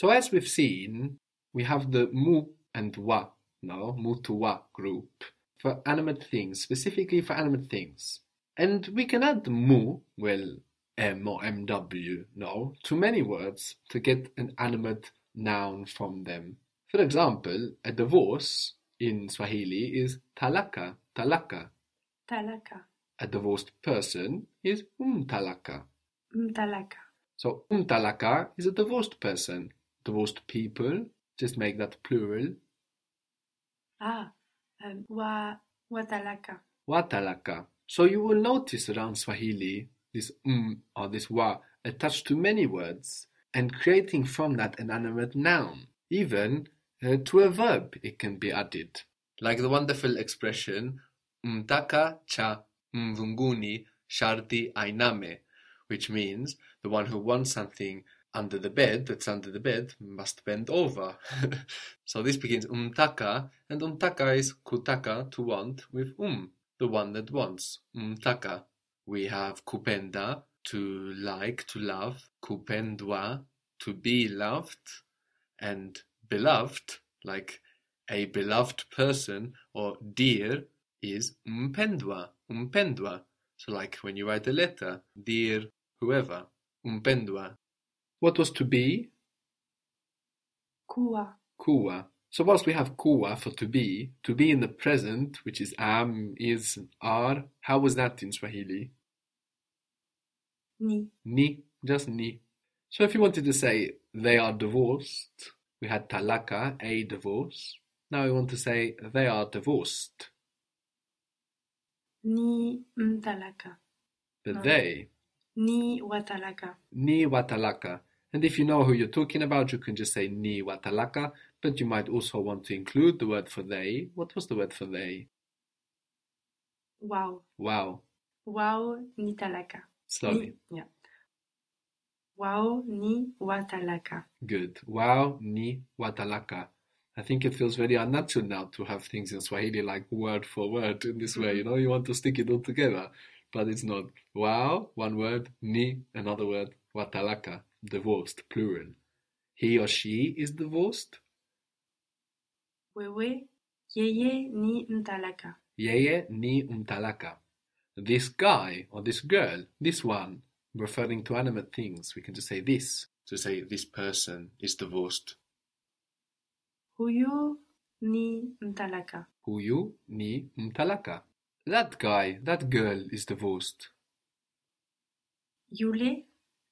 So as we've seen, we have the mu and wa, no, mu to wa group for animate things, specifically for animate things. And we can add mu, well, M or MW, no, to many words to get an animate noun from them. For example, a divorce in Swahili is talaka, talaka. Talaka. A divorced person is umtalaka. Umtalaka. So umtalaka is a divorced person. Divorced people, just make that plural. Ah, um, wa watalaka. Watalaka. So you will notice around Swahili this um or this wa attached to many words and creating from that an animate noun. Even uh, to a verb it can be added. Like the wonderful expression mtaka cha mvunguni sharti ainame, which means the one who wants something under the bed that's under the bed must bend over. so this begins umtaka, and umtaka is kutaka to want with um, the one that wants. Umtaka. We have kupenda to like, to love, kupendwa to be loved, and beloved, like a beloved person or dear, is umpendwa, umpendwa. So like when you write a letter, dear whoever, umpendwa. What was to be? Kuwa. Kuwa. So whilst we have kuwa for to be, to be in the present, which is am, is, are, how was that in Swahili? Ni. Ni, just ni. So if you wanted to say they are divorced, we had talaka, a divorce. Now we want to say they are divorced. Ni mtalaka. The No. they, Ni watalaka. ni watalaka. And if you know who you're talking about, you can just say ni watalaka, but you might also want to include the word for they. What was the word for they? Wow. Wow. Wow ni talaka. Slowly. Ni, yeah. Wow ni watalaka. Good. Wow ni watalaka. I think it feels very unnatural now to have things in Swahili like word for word in this way. Mm-hmm. You know, you want to stick it all together, but it's not. Wow, one word. Ni, another word. Watalaka, divorced, plural. He or she is divorced. Wewe yeye ni mtalaka. Yeye ni umtalaka. This guy or this girl, this one, referring to animate things, we can just say this. To say this person is divorced. Huyu ni mtalaka. Huyu ni mtalaka. That guy, that girl is divorced. Yule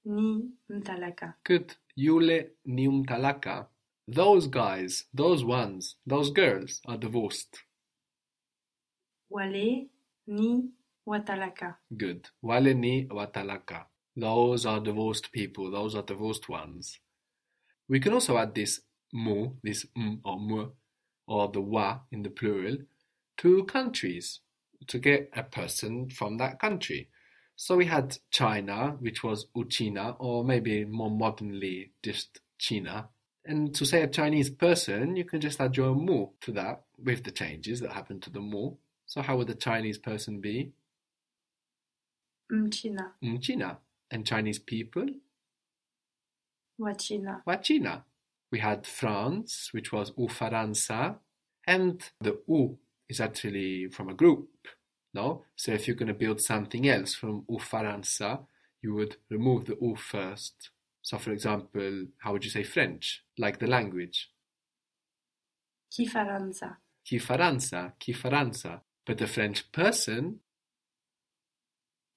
ni mtalaka. Good. Yule ni mtalaka. Those guys, those ones, those girls are divorced. Wale ni watalaka. Good. Wale ni watalaka. Those are divorced people. Those are divorced ones. We can also add this mu, this m or mu, or the wa in the plural, to countries to get a person from that country. So we had China, which was Uchina, or maybe more modernly just China. And to say a Chinese person, you can just add your mu to that with the changes that happen to the mu. So how would a Chinese person be? Mchina. Mchina. And Chinese people? Wachina. Wachina. We had France, which was U Ufaransa, and the U is actually from a group. No? So if you're going to build something else from Ufaransa, you would remove the U first. So for example, how would you say French? Like the language. Kifaransa. Kifaransa, Kifaransa. But the French person,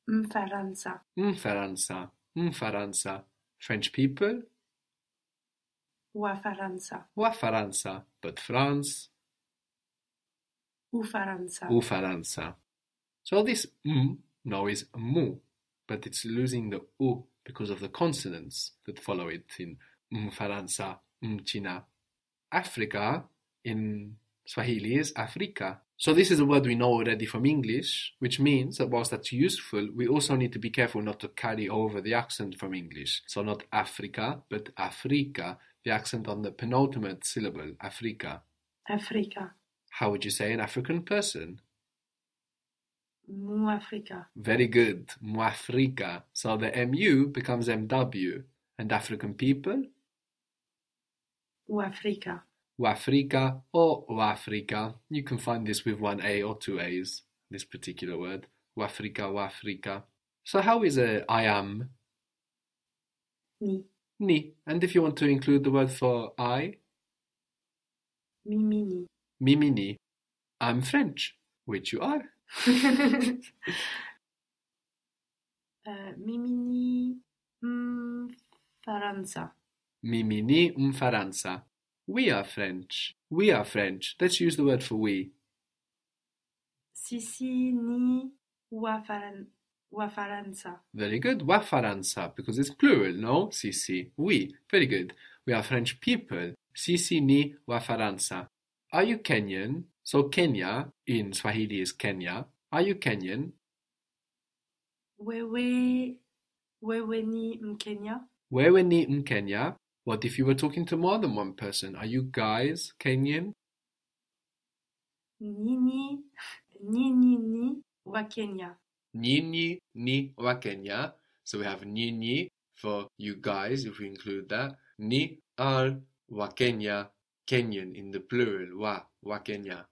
Mfaransa. Mfaransa, Mfaransa. French people, Wafaransa. Wafaransa. But France, Ufaransa. Ufaransa. So this m now is mu, but it's losing the u because of the consonants that follow it in Mfaransa, Mchina. Africa in Swahili is Africa. So this is a word we know already from English, which means that whilst that's useful, we also need to be careful not to carry over the accent from English. So not Africa, but Africa, the accent on the penultimate syllable, Africa. Afrika. How would you say an African person? Muafrika. Very good. Muafrika. So the MU becomes MW. And African people? Uafrika. Wafrika or Wafrika. You can find this with one A or two A's, this particular word. Wafrika, Wafrika. So how is a I am? Ni. Ni. And if you want to include the word for I, Mimini. Mimini. I'm French, which you are. Euh, Mimini mm, Faransa. Mimini Mfaransa. We are French. We are French. Let's use the word for we. Sisi ni Uafaran Uafaransa. Very good. Wa Faransa, because it's plural, no? Sisi. We. Very good. We are French people. Sisi ni wa Faransa. Are you Kenyan? So Kenya in Swahili is Kenya. Are you Kenyan? Wewe Wewe ni Mkenya. Wewe ni Mkenya. What if you were talking to more than one person? Are you guys Kenyan? Nini Nini ni ni wa Kenya. Nyinyi ni wa Kenya. So we have nyinyi for you guys, if we include that. Ni al wa Kenya, Kenyan in the plural. Wa, wa Kenya.